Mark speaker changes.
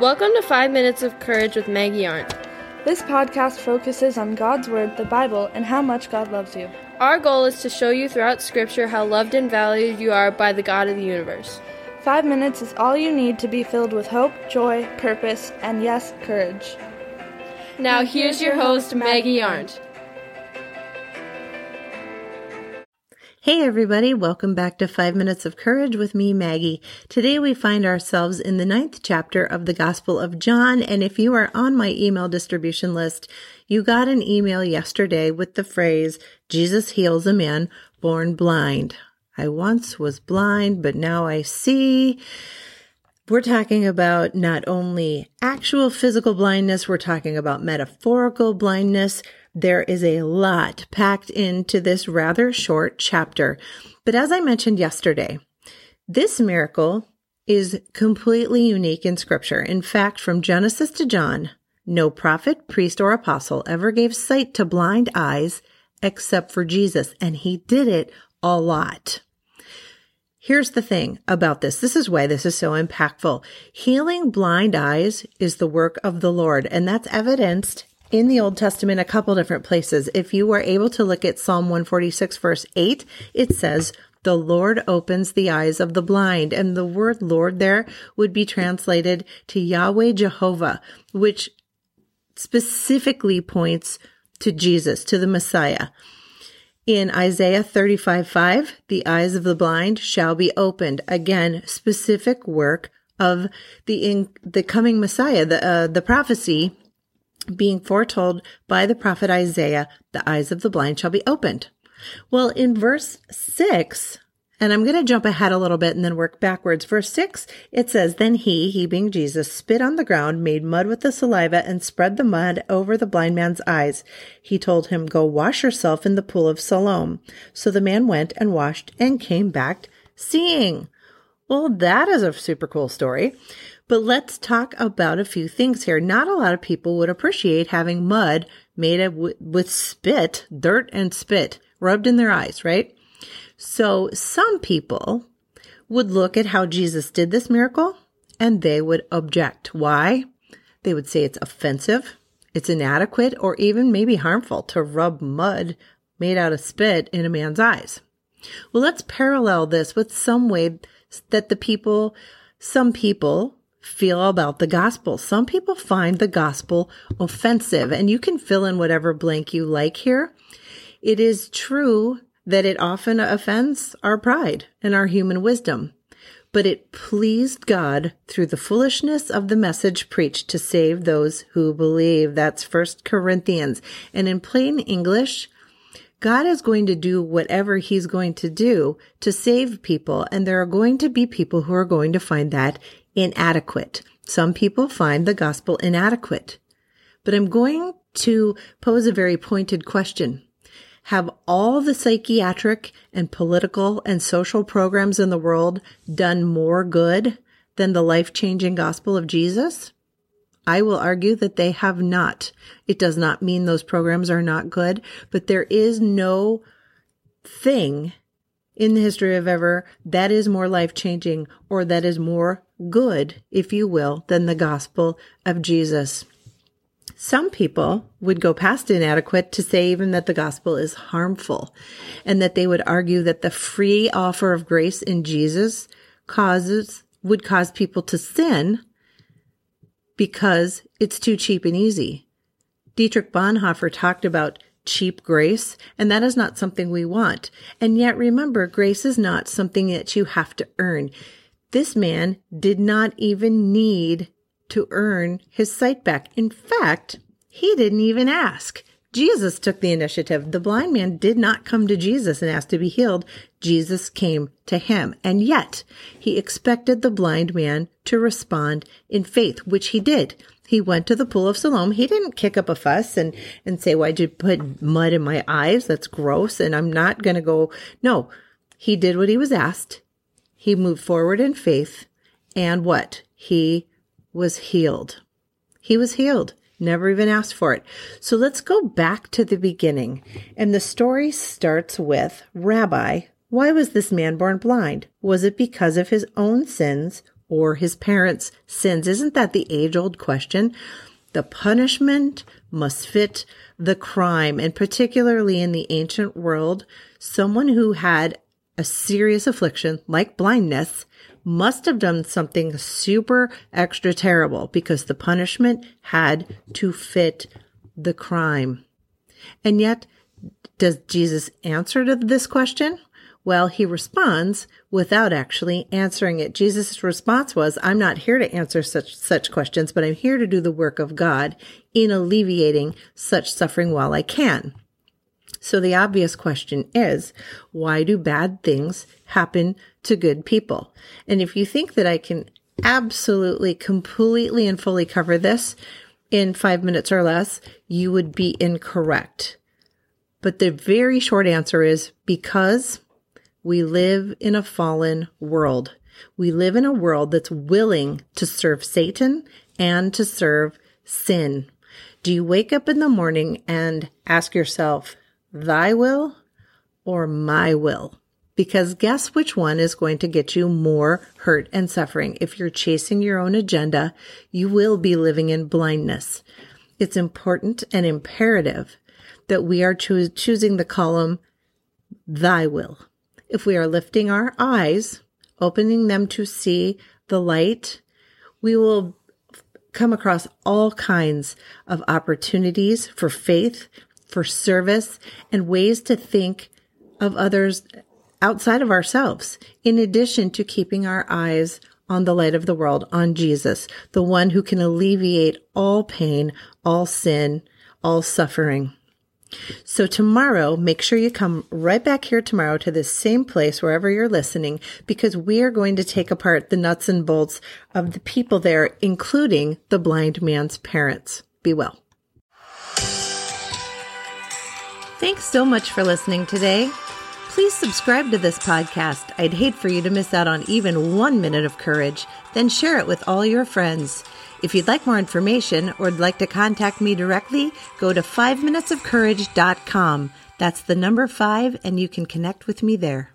Speaker 1: Welcome to 5 Minutes of Courage with Maggie Arndt.
Speaker 2: This podcast focuses on God's Word, the Bible, and how much God loves you.
Speaker 1: Our goal is to show you throughout Scripture how loved and valued you are by the God of the universe.
Speaker 2: Five minutes is all you need to be filled with hope, joy, purpose, and yes, courage.
Speaker 1: Now, here's your host, Maggie Arndt.
Speaker 3: Hey everybody, welcome back to 5 Minutes of Courage with me, Maggie. Today we find ourselves in the ninth chapter of the Gospel of John, and if you are on my email distribution list, you got an email yesterday with the phrase, Jesus heals a man born blind. I once was blind, but now I see. We're talking about not only actual physical blindness, we're talking about metaphorical blindness. There is a lot packed into this rather short chapter. But as I mentioned yesterday, this miracle is completely unique in scripture. In fact, from Genesis to John, no prophet, priest, or apostle ever gave sight to blind eyes except for Jesus, and he did it a lot. Here's the thing about this. This is why this is so impactful. Healing blind eyes is the work of the Lord, and that's evidenced in the Old Testament a couple different places. If you were able to look at Psalm 146 verse 8, it says, the Lord opens the eyes of the blind. And the word Lord there would be translated to Yahweh Jehovah, which specifically points to Jesus, to the Messiah. In Isaiah 35 5, the eyes of the blind shall be opened. Again, specific work of the in, the coming Messiah, the uh, the prophecy being foretold by the prophet Isaiah, the eyes of the blind shall be opened. Well, in verse six, and I'm going to jump ahead a little bit and then work backwards. Verse six, it says, Then he, he being Jesus, spit on the ground, made mud with the saliva, and spread the mud over the blind man's eyes. He told him, Go wash yourself in the pool of Siloam. So the man went and washed and came back seeing. Well, that is a super cool story. But let's talk about a few things here. Not a lot of people would appreciate having mud made of, with spit, dirt and spit rubbed in their eyes, right? So some people would look at how Jesus did this miracle and they would object. Why? They would say it's offensive, it's inadequate, or even maybe harmful to rub mud made out of spit in a man's eyes. Well, let's parallel this with some way that the people, some people feel about the gospel. Some people find the gospel offensive, and you can fill in whatever blank you like here. It is true that it often offends our pride and our human wisdom, but it pleased God through the foolishness of the message preached to save those who believe. That's First Corinthians. And in plain English, God is going to do whatever he's going to do to save people. And there are going to be people who are going to find that inadequate. Some people find the gospel inadequate. But I'm going to pose a very pointed question. Have all the psychiatric and political and social programs in the world done more good than the life changing gospel of Jesus? I will argue that they have not. It does not mean those programs are not good, but there is no thing in the history of ever that is more life changing or that is more good, if you will, than the gospel of Jesus. Some people would go past inadequate to say even that the gospel is harmful and that they would argue that the free offer of grace in Jesus causes, would cause people to sin because it's too cheap and easy. Dietrich Bonhoeffer talked about cheap grace, and that is not something we want. And yet remember, grace is not something that you have to earn. This man did not even need to earn his sight back. In fact, he didn't even ask. Jesus took the initiative. The blind man did not come to Jesus and ask to be healed. Jesus came to him. And yet he expected the blind man to respond in faith, which he did. He went to the pool of Siloam. He didn't kick up a fuss and, and say, why'd you put mud in my eyes? That's gross. And I'm not going to go. No, he did what he was asked. He moved forward in faith. And what? He was healed. He was healed. Never even asked for it. So let's go back to the beginning. And the story starts with Rabbi, why was this man born blind? Was it because of his own sins or his parents' sins? Isn't that the age old question? The punishment must fit the crime. And particularly in the ancient world, someone who had a serious affliction like blindness must have done something super extra terrible because the punishment had to fit the crime. And yet, does Jesus answer to this question? Well, he responds without actually answering it. Jesus' response was, I'm not here to answer such, such questions, but I'm here to do the work of God in alleviating such suffering while I can. So the obvious question is, why do bad things happen to good people? And if you think that I can absolutely, completely and fully cover this in five minutes or less, you would be incorrect. But the very short answer is because we live in a fallen world. We live in a world that's willing to serve Satan and to serve sin. Do you wake up in the morning and ask yourself, thy will or my will? Because guess which one is going to get you more hurt and suffering? If you're chasing your own agenda, you will be living in blindness. It's important and imperative that we are cho- choosing the column, thy will if we are lifting our eyes, opening them to see the light, we will come across all kinds of opportunities for faith, for service, and ways to think of others outside of ourselves, in addition to keeping our eyes on the light of the world, on Jesus, the one who can alleviate all pain, all sin, all suffering. So tomorrow, make sure you come right back here tomorrow to this same place, wherever you're listening, because we are going to take apart the nuts and bolts of the people there, including the blind man's parents. Be well. Thanks so much for listening today. Please subscribe to this podcast. I'd hate for you to miss out on even one minute of courage. Then share it with all your friends. If you'd like more information or would like to contact me directly, go to 5minutesofcourage.com. That's the number five, and you can connect with me there.